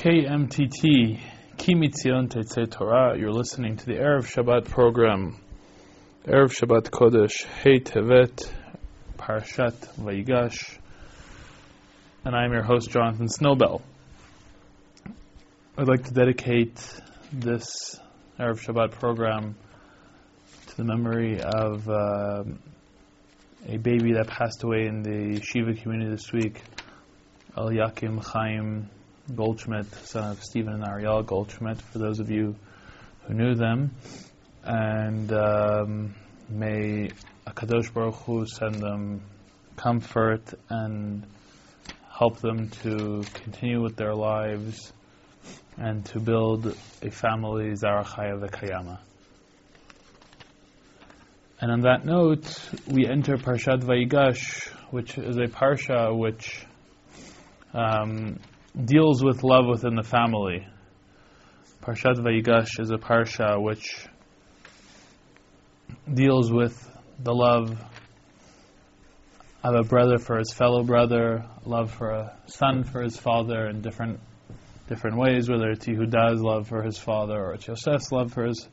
KMTT, Ki Mitzion Tetzei Torah. You're listening to the Erev Shabbat program. Erev Shabbat Kodesh, Hey Tevet, Parashat Vayigash. And I'm your host, Jonathan Snowbell. I'd like to dedicate this Erev Shabbat program to the memory of uh, a baby that passed away in the Shiva community this week, Eliakim Chaim Goldschmidt, son of Stephen and Ariel Goldschmidt, for those of you who knew them. And um, may Akadosh Baruch Hu send them comfort and help them to continue with their lives and to build a family Zarachaya Vekayama. And on that note, we enter Parshat Vayigash, which is a parsha which um, deals with love within the family. Parshat Vayigash is a parsha which deals with the love of a brother for his fellow brother, love for a son for his father in different different ways, whether it's Yehuda's love for his father or it's Yosef's love for his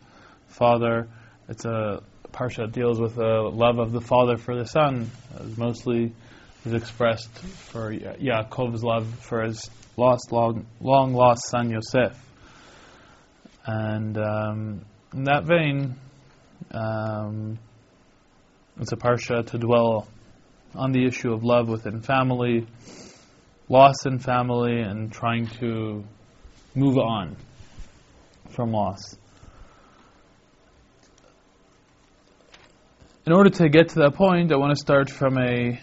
father. It's a parsha that deals with the love of the father for the son, as mostly is expressed for Yaakov's love for his lost, long, long lost son Yosef. And um, in that vein, um, it's a parsha to dwell on the issue of love within family, loss in family, and trying to move on from loss. In order to get to that point, I want to start from a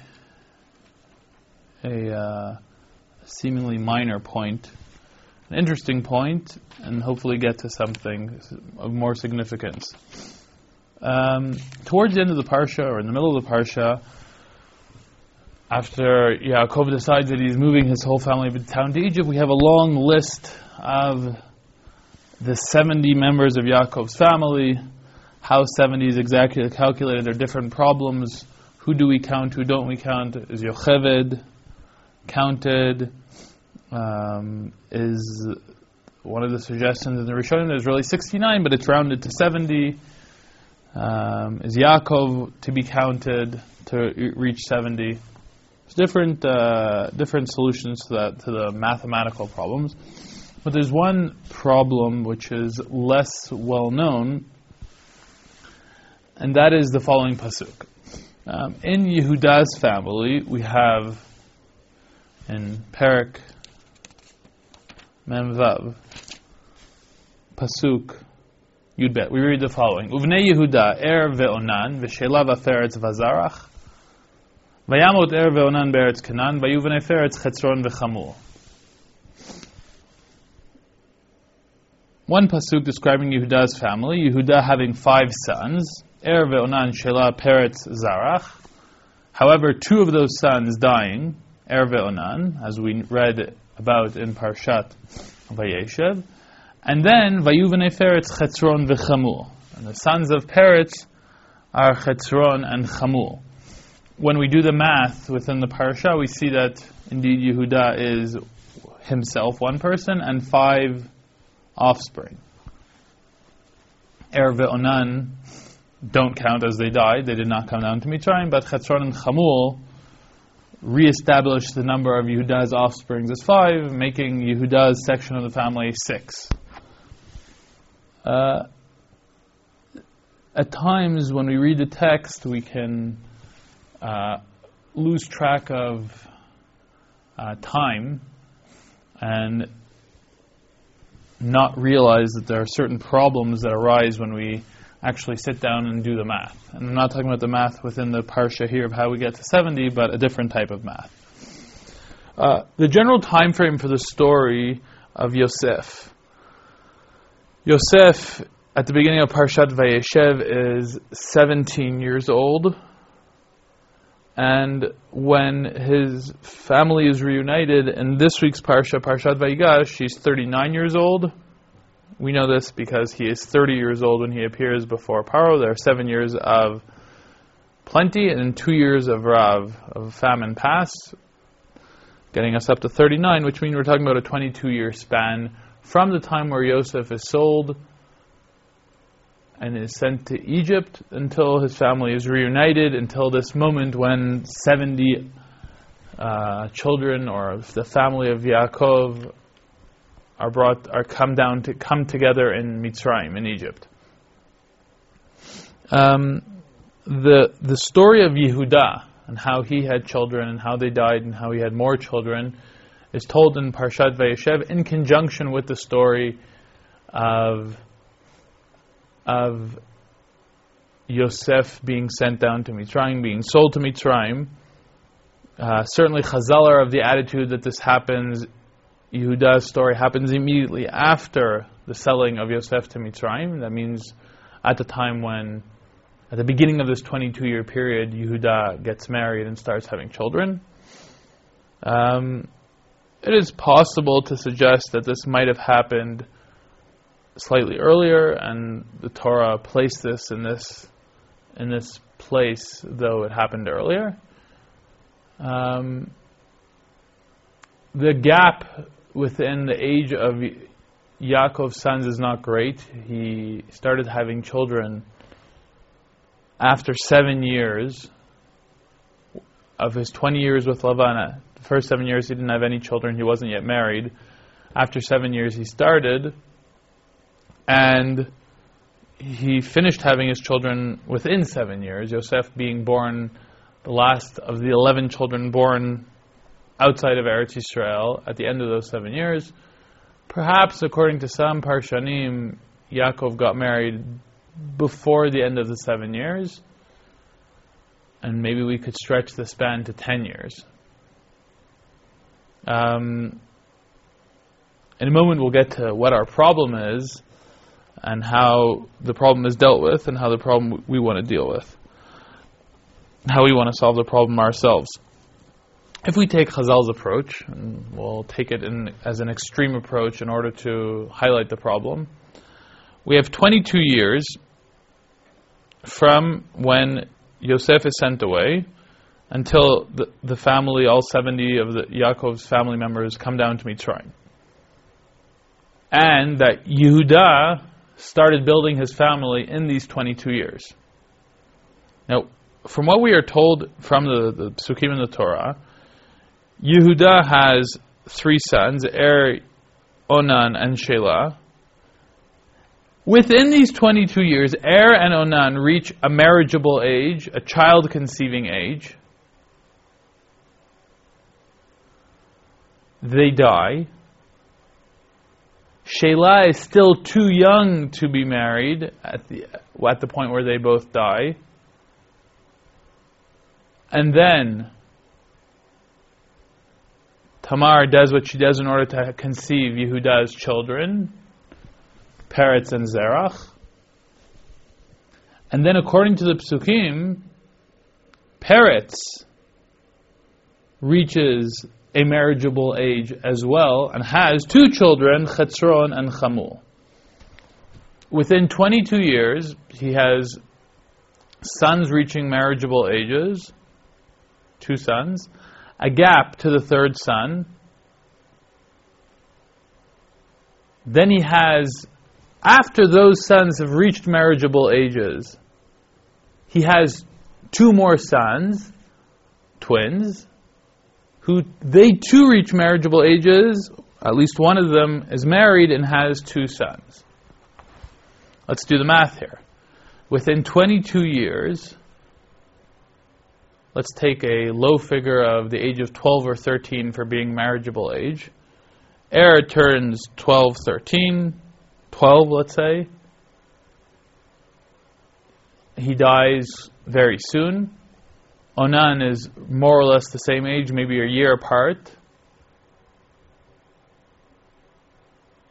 a uh, seemingly minor point, an interesting point, and hopefully get to something of more significance. Um, towards the end of the parsha, or in the middle of the parsha, after Yaakov decides that he's moving his whole family to Egypt, we have a long list of the 70 members of Yaakov's family how 70 is exactly calculated. Are different problems. Who do we count? Who don't we count? Is Yocheved counted? Um, is one of the suggestions in the Rishonim is really 69, but it's rounded to 70. Um, is Yaakov to be counted to reach 70? There's different uh, different solutions to that to the mathematical problems, but there's one problem which is less well known and that is the following pasuk. Um, in Yehuda's family, we have in Perak Memvav pasuk Yudbet. We read the following: Uvnei Yehuda er ve'onan v'shelav aferetz vazarach vayamot er ve'onan be'eretz Kanan vayuvnei feretz chetzron v'chamul. One pasuk describing Yehuda's family, Yehuda having five sons, Er ve'onan shela peretz zarach. However, two of those sons dying, Er ve'onan, as we read about in Parshat Vayeshev, and then Vayuvene Feretz Chetzron v'Chamul. And the sons of Peretz are Chetzron and Chamul. When we do the math within the parasha, we see that indeed Yehuda is himself one person and five offspring. Er ve'onan don't count as they died. They did not come down to Mitzrayim, but Chetzron and Chamul reestablished the number of Yehuda's offspring as five, making Yehuda's section of the family six. Uh, at times, when we read the text, we can uh, lose track of uh, time and not realize that there are certain problems that arise when we actually sit down and do the math. And I'm not talking about the math within the parsha here of how we get to 70, but a different type of math. Uh, the general time frame for the story of Yosef. Yosef, at the beginning of Parshat Vayeshev, is 17 years old. And when his family is reunited in this week's Parsha, Parshat Vayigash, she's 39 years old we know this because he is 30 years old when he appears before Paro. There are seven years of plenty and two years of Rav, of famine pass. getting us up to 39, which means we're talking about a 22 year span from the time where Yosef is sold and is sent to Egypt until his family is reunited, until this moment when 70 uh, children or the family of Yaakov are brought are come down to come together in Mitzrayim in Egypt. Um, the the story of Yehuda and how he had children and how they died and how he had more children is told in Parshat Vayeshev in conjunction with the story of of Yosef being sent down to Mitzrayim, being sold to Mitzrayim. Uh, certainly, Chazal are of the attitude that this happens. Yehuda's story happens immediately after the selling of Yosef to Mitzrayim. That means at the time when, at the beginning of this 22-year period, Yehuda gets married and starts having children. Um, it is possible to suggest that this might have happened slightly earlier, and the Torah placed this in this in this place, though it happened earlier. Um, the gap within the age of Yaakov's sons is not great. He started having children after seven years of his 20 years with Lavan uh, first seven years he didn't have any children, he wasn't yet married. After seven years he started, and he finished having his children within seven years, Yosef being born the last of the 11 children born outside of Eretz Yisrael at the end of those seven years. Perhaps, according to some Parshanim, Yaakov got married before the end of the seven years, and maybe we could stretch the span to 10 years. Um, in a moment, we'll get to what our problem is and how the problem is dealt with and how the problem we want to deal with. How we want to solve the problem ourselves. If we take Chazal's approach, and we'll take it in, as an extreme approach in order to highlight the problem, we have 22 years from when Yosef is sent away until the, the family, all 70 of the Yaakov's family members, come down to Mitzrayim. And that Yehuda started building his family in these 22 years. Now, from what we are told from the, the Psukim in the Torah, Yehuda has three sons, Er, Onan, and Shelah. Within these 22 years, Er and Onan reach a marriageable age, a child conceiving age. they die. Shelah is still too young to be married at the, at the point where they both die. And then Tamar does what she does in order to conceive Yehuda's children, Peretz and Zerach. And then according to the Psukim, Peretz reaches a marriageable age as well and has two children, Chetzron and Chamul. Within 22 years, he has sons reaching marriageable ages, two sons, a gap to the third son. Then he has, after those sons have reached marriageable ages, he has two more sons, twins, who they too reach marriageable ages. At least one of them is married and has two sons. Let's do the math here. Within 22 years, let's take a low figure of the age of 12 or 13 for being marriageable age. Er turns 12, 13, 12, let's say. He dies very soon. Onan is more or less the same age, maybe a year apart.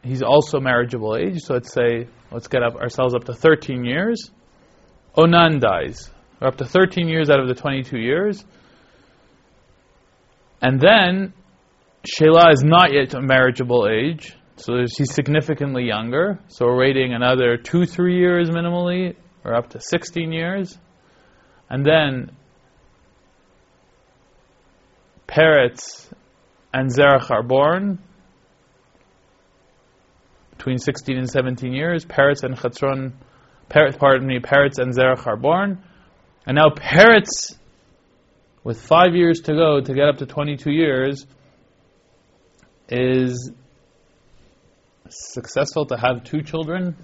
He's also marriageable age, so let's say, let's get up ourselves up to 13 years. Onan dies. We're up to 13 years out of the 22 years. And then, Shelah is not yet a marriageable age, so she's significantly younger. So we're waiting another two, three years minimally, or up to 16 years. And then Peretz and Zerach are born between 16 and 17 years. Peretz and Chetzron, Peretz, pardon me, Peretz and Zerach are born. And now Peretz, with five years to go to get up to 22 years, is successful to have two children.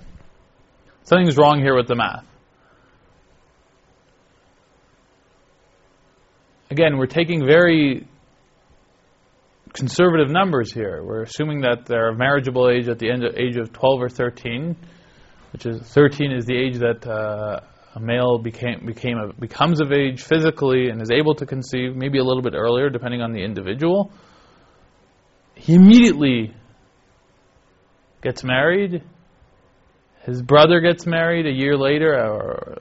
Something's wrong here with the math. Again, we're taking very conservative numbers here. We're assuming that they're marriageable age at the end of age of 12 or 13, which is 13 is the age that uh, a male became became a, becomes of age physically and is able to conceive, maybe a little bit earlier depending on the individual. He immediately gets married. His brother gets married a year later, or,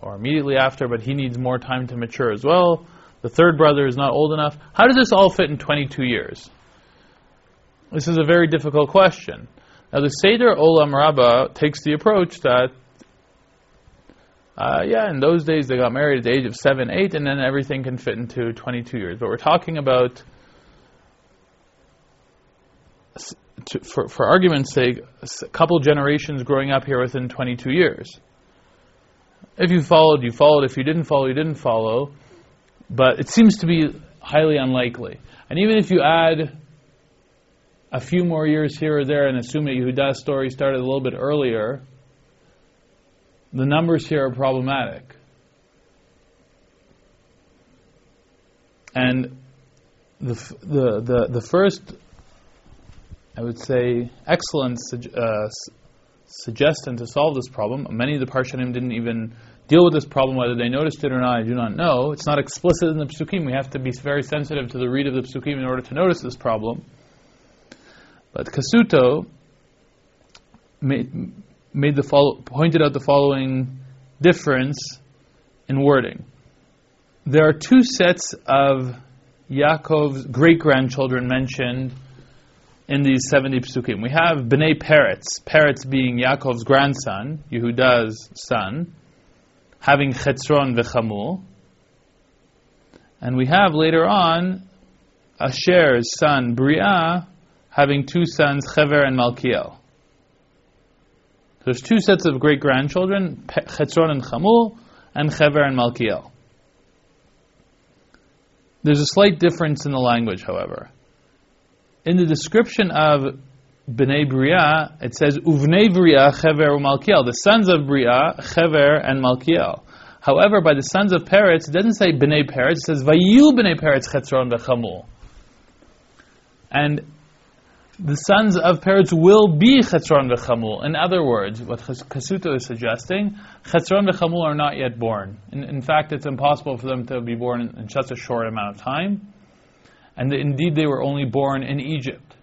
or immediately after, but he needs more time to mature as well. The third brother is not old enough. How does this all fit in 22 years? This is a very difficult question. Now, the Seder Olam Rabbah takes the approach that, uh, yeah, in those days they got married at the age of 7, 8, and then everything can fit into 22 years. But we're talking about to, for, for argument's sake, a couple generations growing up here within 22 years. If you followed, you followed. If you didn't follow, you didn't follow. But it seems to be highly unlikely. And even if you add a few more years here or there and assume that Yehuda's story started a little bit earlier, the numbers here are problematic. And the, the, the, the first I would say, excellent uh, suggestion to solve this problem. Many of the Parshanim didn't even deal with this problem, whether they noticed it or not, I do not know. It's not explicit in the Psukim. We have to be very sensitive to the read of the Psukim in order to notice this problem. But Cassuto made, the follow, pointed out the following difference in wording. There are two sets of Yaakov's great grandchildren mentioned in these 70 psukim. We have Bnei Peretz, Peretz being Yaakov's grandson, Yehuda's son, having Chetzron v'Chamul. And we have later on Asher's son, Bria, having two sons, Chever and Malkiel. There's two sets of great grandchildren, Chetzron and Chamul, and Chever and Malkiel. There's a slight difference in the language, however in the description of Bnei Bria, it says Uvnei Bria, Chever, Malkiel, the sons of Bria, Chever, and Malkiel. However, by the sons of Peretz, it doesn't say Bnei Peretz, it says Vayu Bnei Peretz, Chetzron, Vechamul. And the sons of Peretz will be Chetzron v'Chamul. In other words, what Cassuto is suggesting, Chetzron v'Chamul are not yet born. In, in, fact, it's impossible for them to be born in, in such a short amount of time and indeed they were only born in Egypt.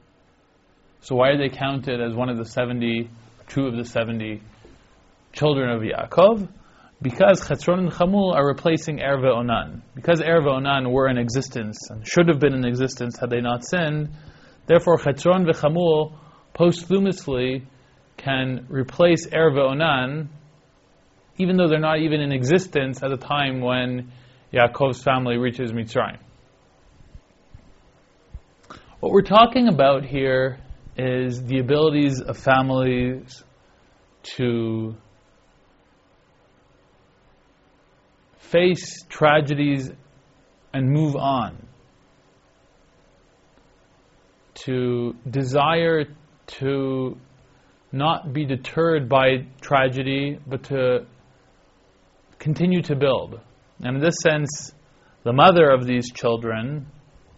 So why are they counted as one of the 70, two of the 70 children of Yaakov? Because Chetzron and Chamul are replacing Erve Onan. Because Erve Onan were in existence and should have been in existence had they not sinned, therefore Chetzron and Chamul posthumously can replace Erve Onan even though they're not even in existence at the time when Yaakov's family reaches Mitzrayim. What we're talking about here is the abilities of families to face tragedies and move on. To desire to not be deterred by tragedy, but to continue to build. And in this sense, the mother of these children,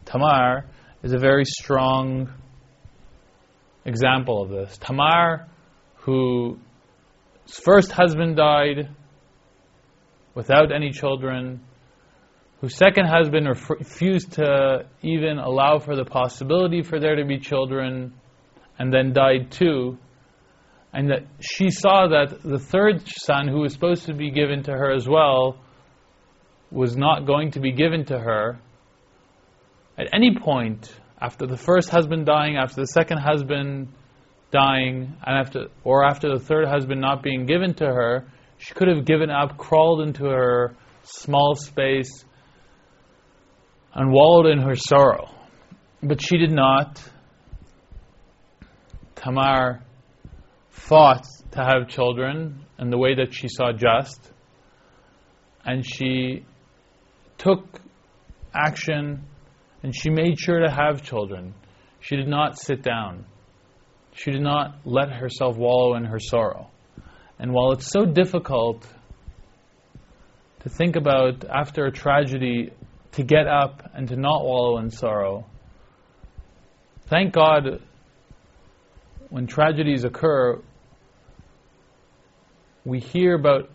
Tamar, is a very strong example of this. Tamar, whose first husband died without any children, whose second husband refused to even allow for the possibility for there to be children, and then died too. And that she saw that the third son, who was supposed to be given to her as well, was not going to be given to her, at any point, after the first husband dying, after the second husband dying, and after or after the third husband not being given to her, she could have given up, crawled into her small space, and wallowed in her sorrow. But she did not. Tamar fought to have children in the way that she saw just, and she took action and she made sure to have children. She did not sit down. She did not let herself wallow in her sorrow. And while it's so difficult to think about after a tragedy to get up and to not wallow in sorrow, thank God when tragedies occur, we hear about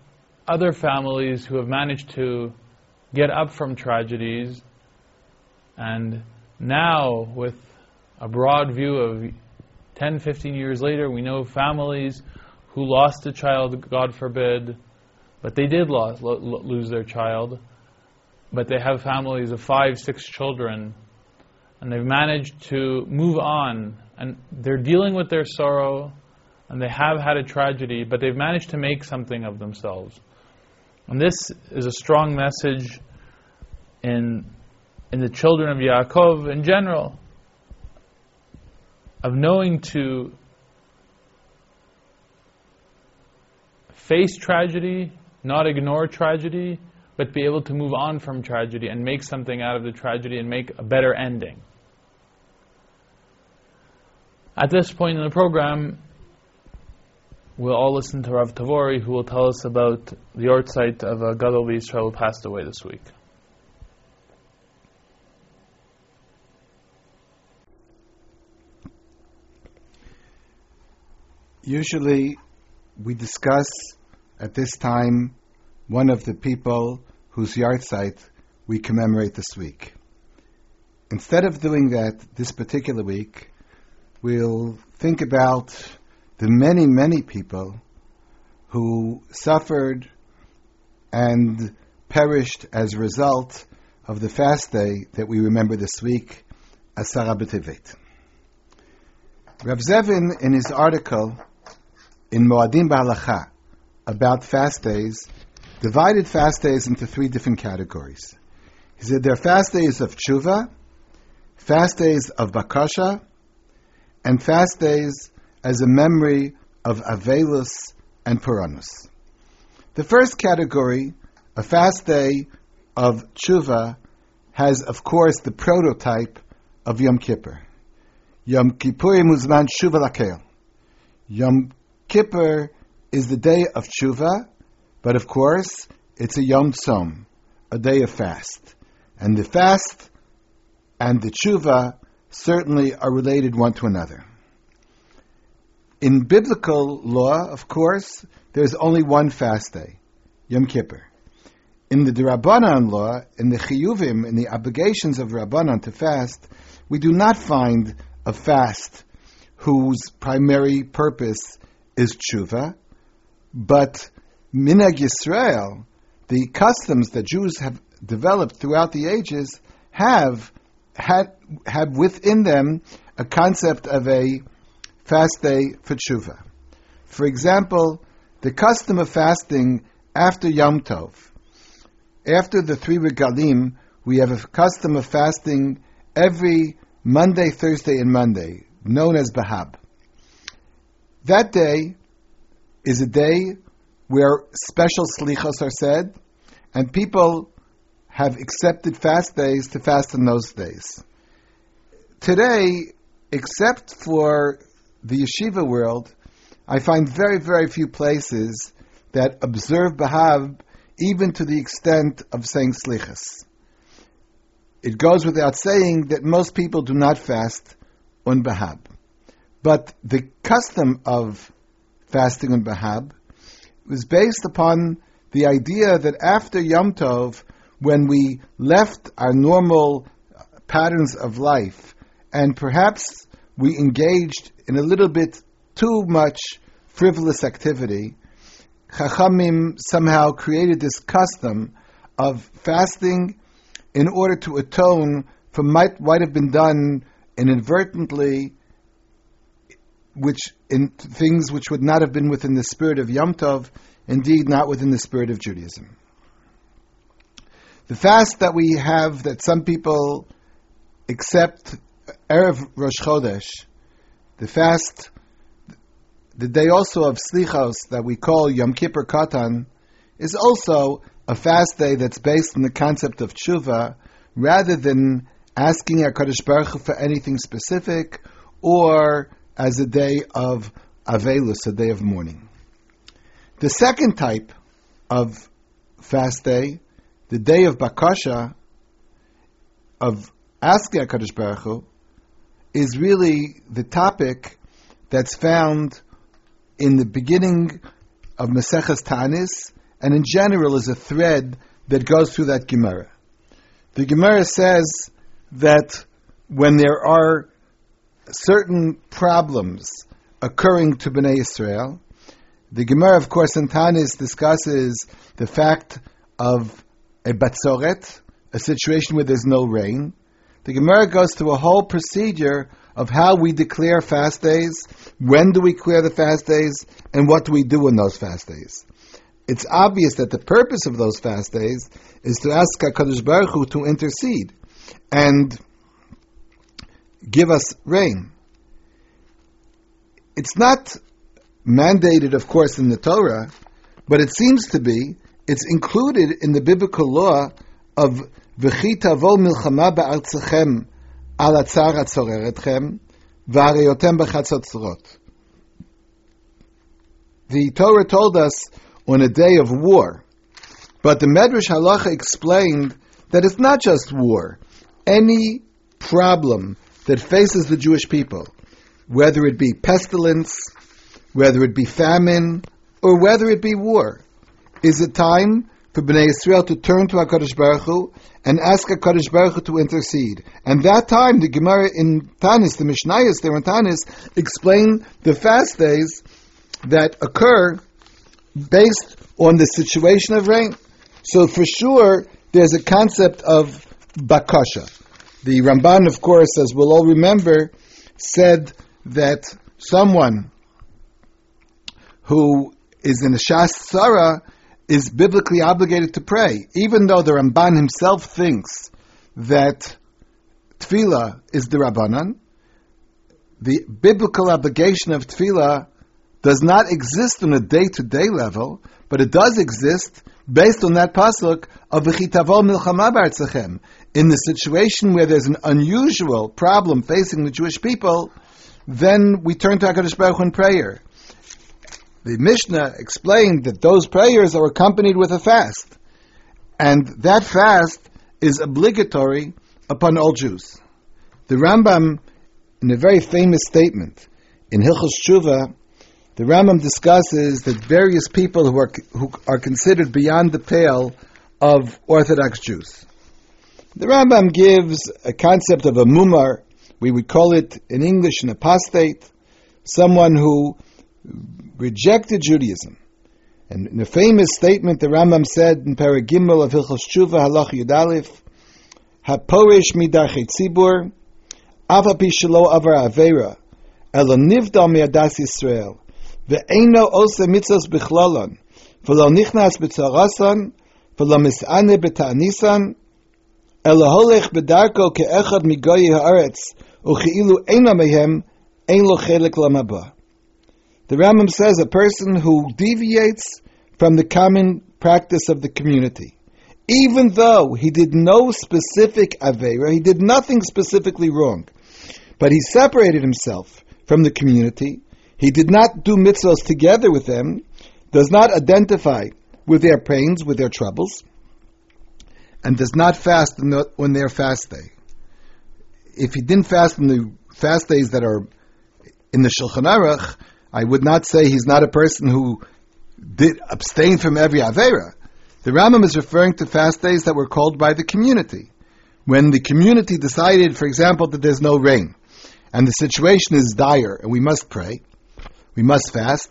other families who have managed to get up from tragedies. And now with a broad view of 10, 15 years later, we know families who lost a child, God forbid, but they did lose, lose their child, but they have families of five, six children, and they've managed to move on, and they're dealing with their sorrow, and they have had a tragedy, but they've managed to make something of themselves. And this is a strong message in, in the children of Yaakov in general, of knowing to face tragedy, not ignore tragedy, but be able to move on from tragedy and make something out of the tragedy and make a better ending. At this point in the program, we'll all listen to Rav Tavori, who will tell us about the yahrzeit of a Gadol Yisrael who passed away this week. Usually, we discuss at this time one of the people whose yahrzeit we commemorate this week. Instead of doing that this particular week, we'll think about the many, many people who suffered and perished as a result of the fast day that we remember this week, Asara B'Tevet. Rav Zevin, in his article in Moadim Ba'alacha about fast days, divided fast days into three different categories. He said there are fast days of tshuva, fast days of bakasha, and fast days as a memory of avelus and puranus. The first category, a fast day of tshuva, has of course the prototype of Yom Kippur. Yom Kippur muzman tshuva lakel. Yom Kippur is the day of tshuva, but of course, it's a Yom Tzom, a day of fast. And the fast and the tshuva certainly are related one to another. In biblical law, of course, there's only one fast day, Yom Kippur. In the Rabbanan law, in the chiyuvim, in the obligations of Rabbanan to fast, we do not find a fast whose primary purpose is tshuva, but minhag Yisrael, the customs that Jews have developed throughout the ages, have had have within them a concept of a fast day for tshuva. For example, the custom of fasting after Yom Tov, after the three regalim, we have a custom of fasting every Monday, Thursday, and Monday, known as Bahab. That day is a day where special slichos are said, and people have accepted fast days to fast in those days. Today, except for the yeshiva world, I find very, very few places that observe Bahab even to the extent of saying slichas. It goes without saying that most people do not fast on Bahab. But the custom of fasting on Bahab was based upon the idea that after Yom Tov, when we left our normal patterns of life and perhaps we engaged in a little bit too much frivolous activity, Chachamim somehow created this custom of fasting in order to atone for might, might have been done inadvertently which in things which would not have been within the spirit of Yom Tov, indeed not within the spirit of Judaism. The fast that we have, that some people accept Erev Rosh Chodesh, the fast, the day also of Slichos that we call Yom Kippur Katan, is also a fast day that's based on the concept of tshuva, rather than asking HaKadosh Baruch Hu for anything specific, or as a day of Avelus, a day of mourning. The second type of fast day, the day of Bakasha, of asking HaKadosh Baruch Hu, is really the topic that's found in the beginning of Maseches Tanis, and in general is a thread that goes through that Gemara. The Gemara says that when there are certain problems occurring to Bnei Israel, the Gemara, of course, in Tanis discusses the fact of a batzoret, a situation where there's no rain. The Gemara goes through a whole procedure of how we declare fast days, when do we clear the fast days, and what do we do in those fast days. It's obvious that the purpose of those fast days is to ask HaKadosh Baruch Hu to intercede and give us rain. It's not mandated, of course, in the Torah, but it seems to be, it's included in the biblical law of V'chita vol milchama ba'artzechem al atzar atzoreretchem v'areyotem b'chatzotzrot. The Torah told us on a day of war, but the Medrash Halacha explained that it's not just war. Any problem that faces the Jewish people, whether it be pestilence, whether it be famine, or whether it be war, is a time for Bnei Israel to turn to HaKadosh Baruch Hu and ask HaKadosh Baruch Hu to intercede. And that time, the Gemara in Tanis, the Mishnayos there in Tanis, explain the fast days that occur based on the situation of rain. So for sure, there's a concept of bakasha. The Ramban, of course, as we'll all remember, said that someone who is in a is biblically obligated to pray, even though the Ramban himself thinks that tefillah is the Rabbanan. The biblical obligation of tefillah does not exist on a day-to-day level, but it does exist based on that pasuk of v'chitavo milchama b'artzachem. In the situation where there's an unusual problem facing the Jewish people, then we turn to Hakadosh Baruch Hu in prayer the Mishnah explained that those prayers are accompanied with a fast, and that fast is obligatory upon all Jews. The Rambam, in a very famous statement in Hilchos Tshuva, the Rambam discusses that various people who are who are considered beyond the pale of Orthodox Jews. The Rambam gives a concept of a mumar. We would call it in English an apostate, someone who rejected Judaism. And in a famous statement, the Rambam said in Paragimel of Hilchos Tshuva Halach Yudalif, "Haporish midachei tzibur, ava pishelo avar avera, elo nivdal miadas Yisrael, v'lo nichnas b'tzarasan, v'lo mis'ane b'ta'nisan, elo holech b'darko ke'echad migoyi ha'aretz, u'chi'ilu ena mehem, ein lo chelik lamabah. The Rambam says a person who deviates from the common practice of the community, even though he did no specific avera, he did nothing specifically wrong, but he separated himself from the community. He did not do mitzvahs together with them, does not identify with their pains, with their troubles, and does not fast on their fast day. If he didn't fast on the fast days that are in the Shulchan Aruch, I would not say he's not a person who did abstain from every Avera. The Rambam is referring to fast days that were called by the community. When the community decided, for example, that there's no rain, and the situation is dire, and we must pray, we must fast,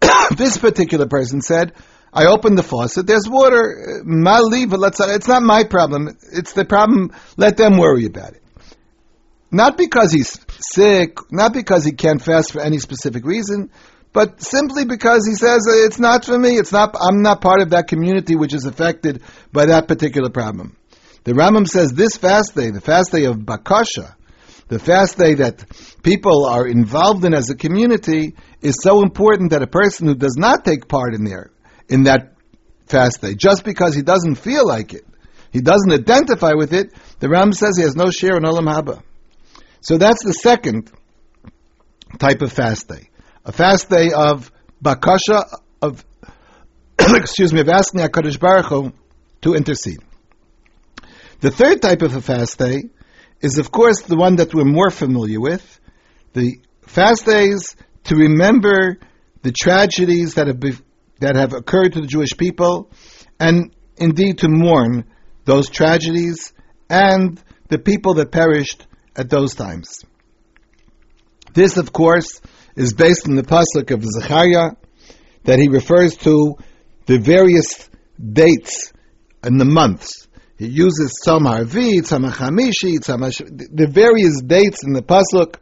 this particular person said, I opened the faucet, there's water, it's not my problem, it's the problem, let them worry about it. Not because he's sick, not because he can't fast for any specific reason, but simply because he says uh, it's not for me. It's not. I'm not part of that community which is affected by that particular problem. The Rambam says this fast day, the fast day of Bakasha, the fast day that people are involved in as a community is so important that a person who does not take part in there, in that fast day, just because he doesn't feel like it, he doesn't identify with it, the Ram says he has no share in Olam Haba. So that's the second type of fast day. A fast day of bakasha, of, excuse me, of asking HaKadosh Baruch Hu to intercede. The third type of a fast day is, of course, the one that we're more familiar with. The fast days to remember the tragedies that have, be, that have occurred to the Jewish people, and indeed to mourn those tragedies and the people that perished at those times. This, of course, is based on the pasuk of Zechariah that he refers to the various dates and the months. He uses Tzom Harvi, Tzom Chamishi, the various dates in the pasuk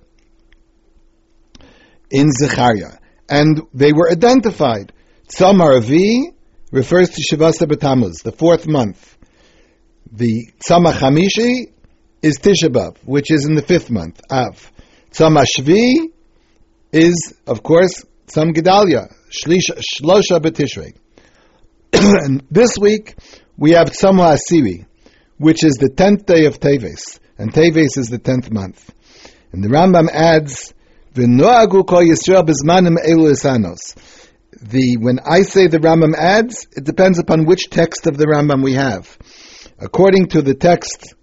in Zechariah, and they were identified. Tzom Harvi refers to Shavasa B'Tammuz, the fourth month. The Tzom Chamishi is Tisha B'av, which is in the fifth month, Av. Tzom Shvi is, of course, Tzom Gedalia, Shlosha B'Tishrei. and this week we have Tzom Asiri, which is the tenth day of Teves, and Teves is the tenth month. And the Rambam adds. The when I say the Rambam adds, it depends upon which text of the Rambam we have. According to the text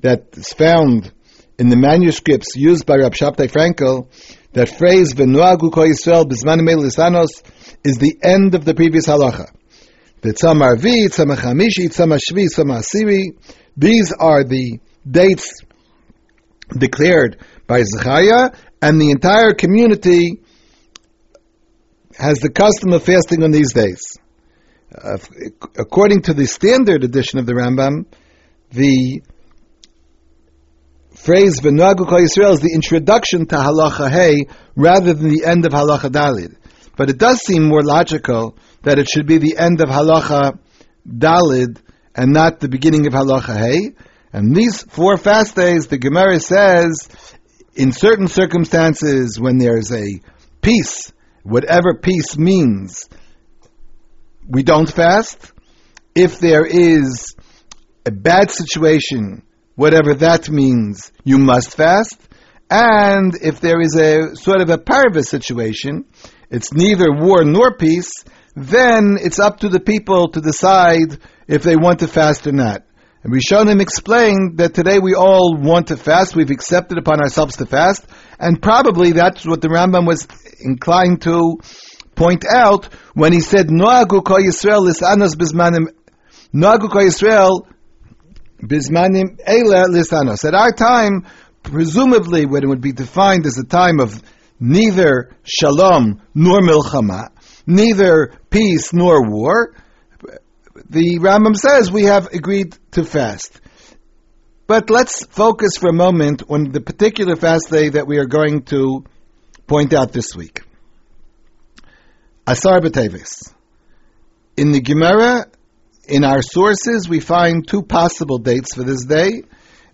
that is found in the manuscripts used by Rab Shabtai Frankel, that phrase "V'noagu kol Yisrael bezmanim elu isanos" is the end of the previous halacha. The Tzom Arvi, Tzom Chamishi, Tzom Shvi, Tzom Asiri. These are the dates declared by Zechariah, and the entire community has the custom of fasting on these days. Uh, according to the standard edition of the Rambam, the phrase "V'nagu Kol Yisrael" is the introduction to Halacha Hey rather than the end of Halacha Dalid. But it does seem more logical that it should be the end of halacha dalid and not the beginning of halacha hey. And these four fast days, the Gemara says, in certain circumstances, when there's a peace, whatever peace means, we don't fast. If there is a bad situation, whatever that means, you must fast. And if there is a sort of a parva situation, it's neither war nor peace, then it's up to the people to decide if they want to fast or not. And Rishonim explained that today we all want to fast. We've accepted upon ourselves to fast, and probably that's what the Rambam was inclined to point out when he said Noagu Kol Yisrael lisanos bismanim Noagu Kol Yisrael bismanim eila lisanos. At our time, presumably, when it would be defined as a time of neither shalom nor milchama, neither peace nor war, the Rambam says we have agreed to fast. But let's focus for a moment on the particular fast day that we are going to point out this week. Asar B'Teves. In the Gemara, in our sources, we find two possible dates for this day,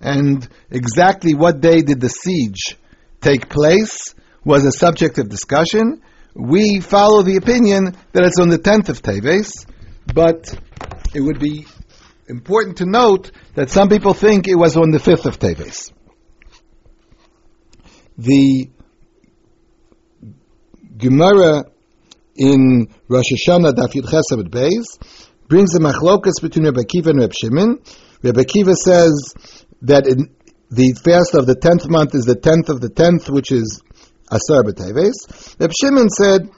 and exactly what day did the siege take place was a subject of discussion. We follow the opinion that it's on the 10th of Teves, but it would be important to note that some people think it was on the 5th of Teves. The Gemara in Rosh Hashanah Daf Yud Chesed Beis brings a machlokas between Rebbe Kiva and Rebbe Shimon. Rebbe Kiva says that the fast of the tenth month is the tenth of the tenth, which is Asar B'Teves. Reb Shimon said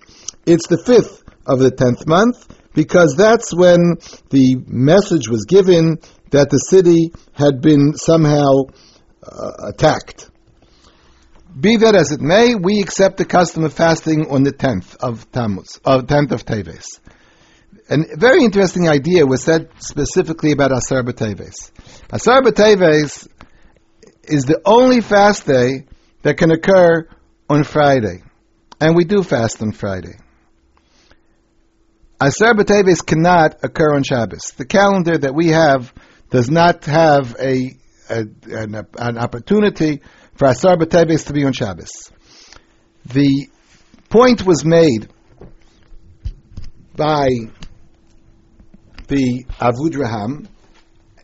it's the fifth of the tenth month because that's when the message was given that the city had been somehow uh, attacked. Be that as it may, we accept the custom of fasting on the tenth of Tammuz, of tenth of Teves. A very interesting idea was said specifically about Asar B'Teves. Asar B'Teves is the only fast day that can occur on Friday. And we do fast on Friday. Aser B'Teves cannot occur on Shabbos. The calendar that we have does not have a, a an, an, opportunity for Asar B'Teves to be on Shabbos. The point was made by the Avudraham,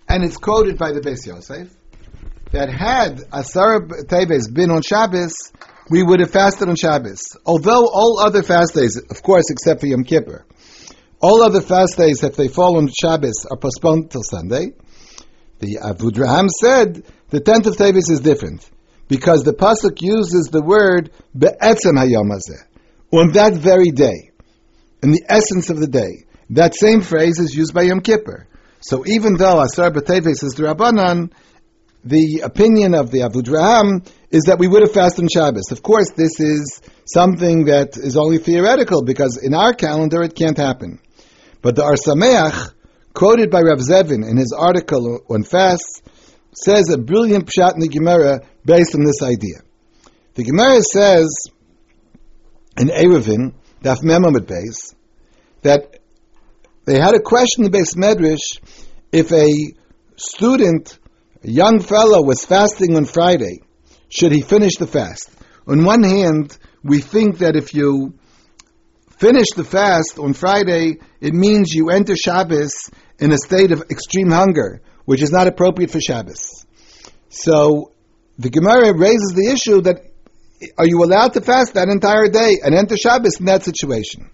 and it's quoted by the Beis Yosef, that had Asar Teves been on Shabbos, we would have fasted on Shabbos. Although all other fast days, of course, except for Yom Kippur, all other fast days, if they fall on Shabbos, are postponed till Sunday. The Avudraham said the tenth of Teves is different because the pasuk uses the word be'etzem hayom hazeh on that very day, in the essence of the day. That same phrase is used by Yom Kippur. So even though Asar B'Teves is the Rabbanan, the opinion of the Avudraham is that we would have fasted on Shabbos. Of course, this is something that is only theoretical because in our calendar it can't happen. But the Or Sameach, quoted by Rav Zevin in his article on fasts, says a brilliant pshat in the Gemara based on this idea. The Gemara says in Eruvin, Daf Mem Amud Beis, that they had a question in the Beis Medrash if a student, a young fellow, was fasting on Friday, should he finish the fast? On one hand, we think that if you finish the fast on Friday, it means you enter Shabbos in a state of extreme hunger, which is not appropriate for Shabbos. So the Gemara raises the issue that are you allowed to fast that entire day and enter Shabbos in that situation?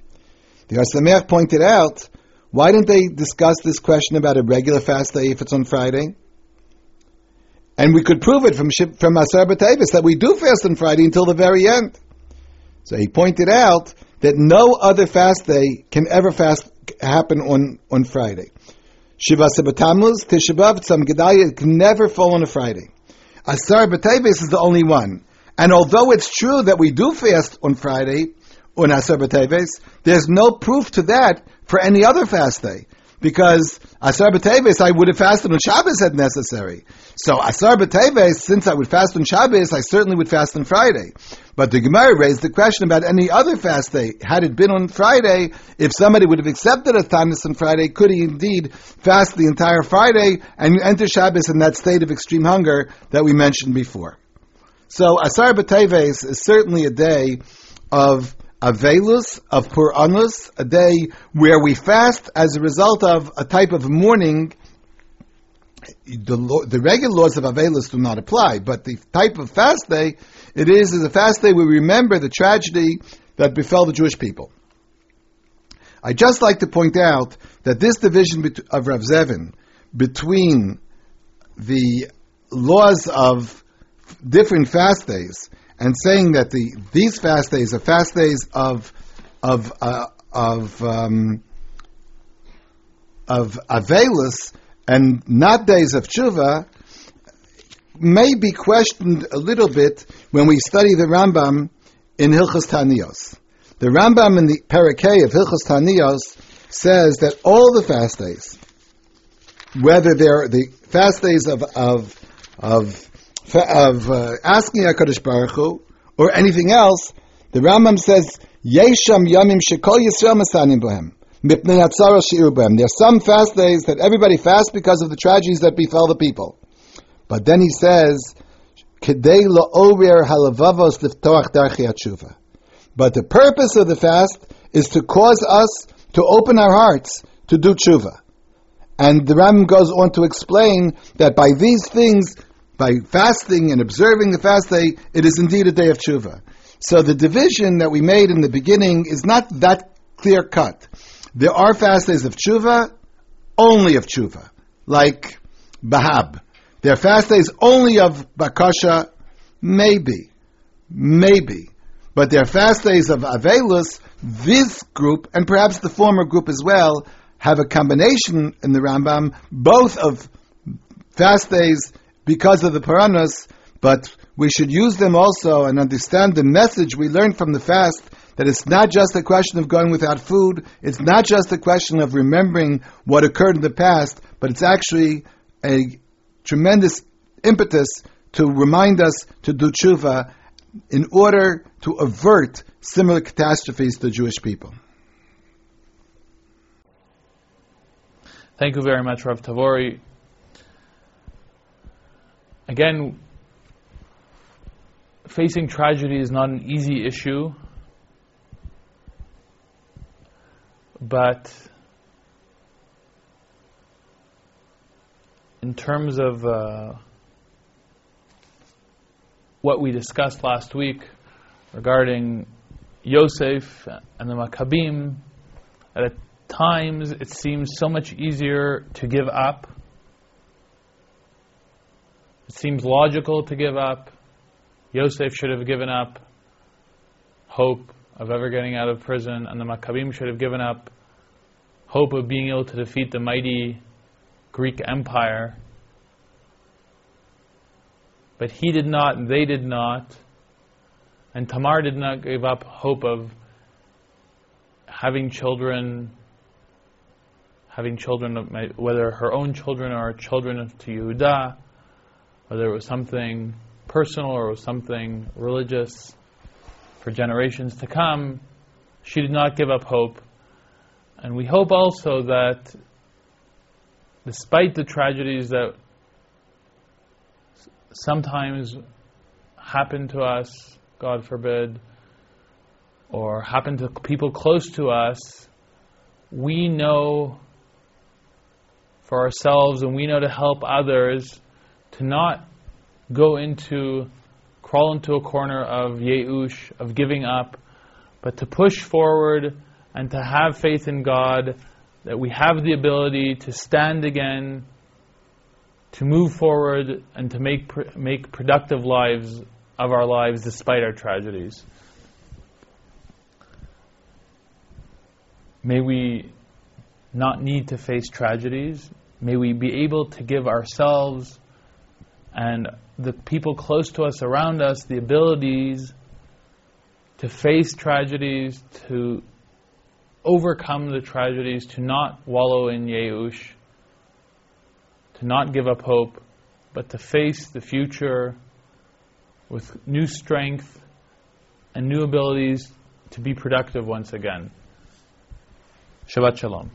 The Or pointed out, why didn't they discuss this question about a regular fast day if it's on Friday? And we could prove it from from Asar B'Teves that we do fast on Friday until the very end. So he pointed out that no other fast day can ever fast happen on, on Friday. Shiva Asar B'Tamuz, Tisha Tzam Gedaliah can never fall on a Friday. Asar B'Teves is the only one. And although it's true that we do fast on Friday, on Asar B'Teves, there's no proof to that for any other fast day. Because Asar B'Teves, I would have fasted on Shabbos if necessary. So Asar B'Teves, since I would fast on Shabbos, I certainly would fast on Friday. But the Gemara raised the question about any other fast day. Had it been on Friday, if somebody would have accepted a Tanis on Friday, could he indeed fast the entire Friday and enter Shabbos in that state of extreme hunger that we mentioned before? So Asar B'Teves is certainly a day of Avelus, of Puranus, a day where we fast as a result of a type of mourning. The, the regular laws of Avelus do not apply, but the type of fast day it is is a fast day we remember the tragedy that befell the Jewish people. I just like to point out that this division of Rav Zevin between the laws of different fast days and saying that the these fast days are fast days of of uh, of um, of avelus and not days of tshuva may be questioned a little bit when we study the Rambam in Hilchos Tanios. The Rambam in the Perek Hey of Hilchos Tanios says that all the fast days, whether they're the fast days of of of of uh, asking HaKadosh Baruch Hu, or anything else, the Rambam says, Yesham Yamim Shekol Yisrael Masanim Bohem. There are some fast days that everybody fasts because of the tragedies that befell the people. But then he says. But the purpose of the fast is to cause us to open our hearts to do tshuva. And the Ram goes on to explain that by these things by fasting and observing the fast day, it is indeed a day of tshuva. So the division that we made in the beginning is not that clear cut. There are fast days of tshuva, only of tshuva, like Bahab. There are fast days only of Bakasha, maybe, maybe. But there are fast days of Avelus, this group, and perhaps the former group as well, have a combination in the Rambam, both of fast days because of the Puranus, but we should use them also and understand the message we learn from the fast that it's not just a question of going without food, it's not just a question of remembering what occurred in the past, but it's actually a tremendous impetus to remind us to do tshuva in order to avert similar catastrophes to Jewish people. Thank you very much, Rav Tavori again, facing tragedy is not an easy issue, but in terms of uh, what we discussed last week regarding Yosef and the Maccabim, at times it seems so much easier to give up. It seems logical to give up. Yosef should have given up hope of ever getting out of prison, and the Maccabim should have given up hope of being able to defeat the mighty Greek Empire. But he did not, and they did not. And Tamar did not give up hope of having children, having children, whether her own children or children of Yehuda, whether it was something personal or something religious for generations to come. She did not give up hope. And we hope also that despite the tragedies that sometimes happen to us, God forbid, or happen to people close to us, we know for ourselves and we know to help others to not go into, crawl into a corner of Yeush, of giving up, but to push forward and to have faith in God, that we have the ability to stand again, to move forward, and to make, make productive lives of our lives despite our tragedies. May we not need to face tragedies. May we be able to give ourselves and the people close to us, around us, the abilities to face tragedies, to overcome the tragedies, to not wallow in Yeush, to not give up hope, but to face the future with new strength and new abilities to be productive once again. Shabbat Shalom.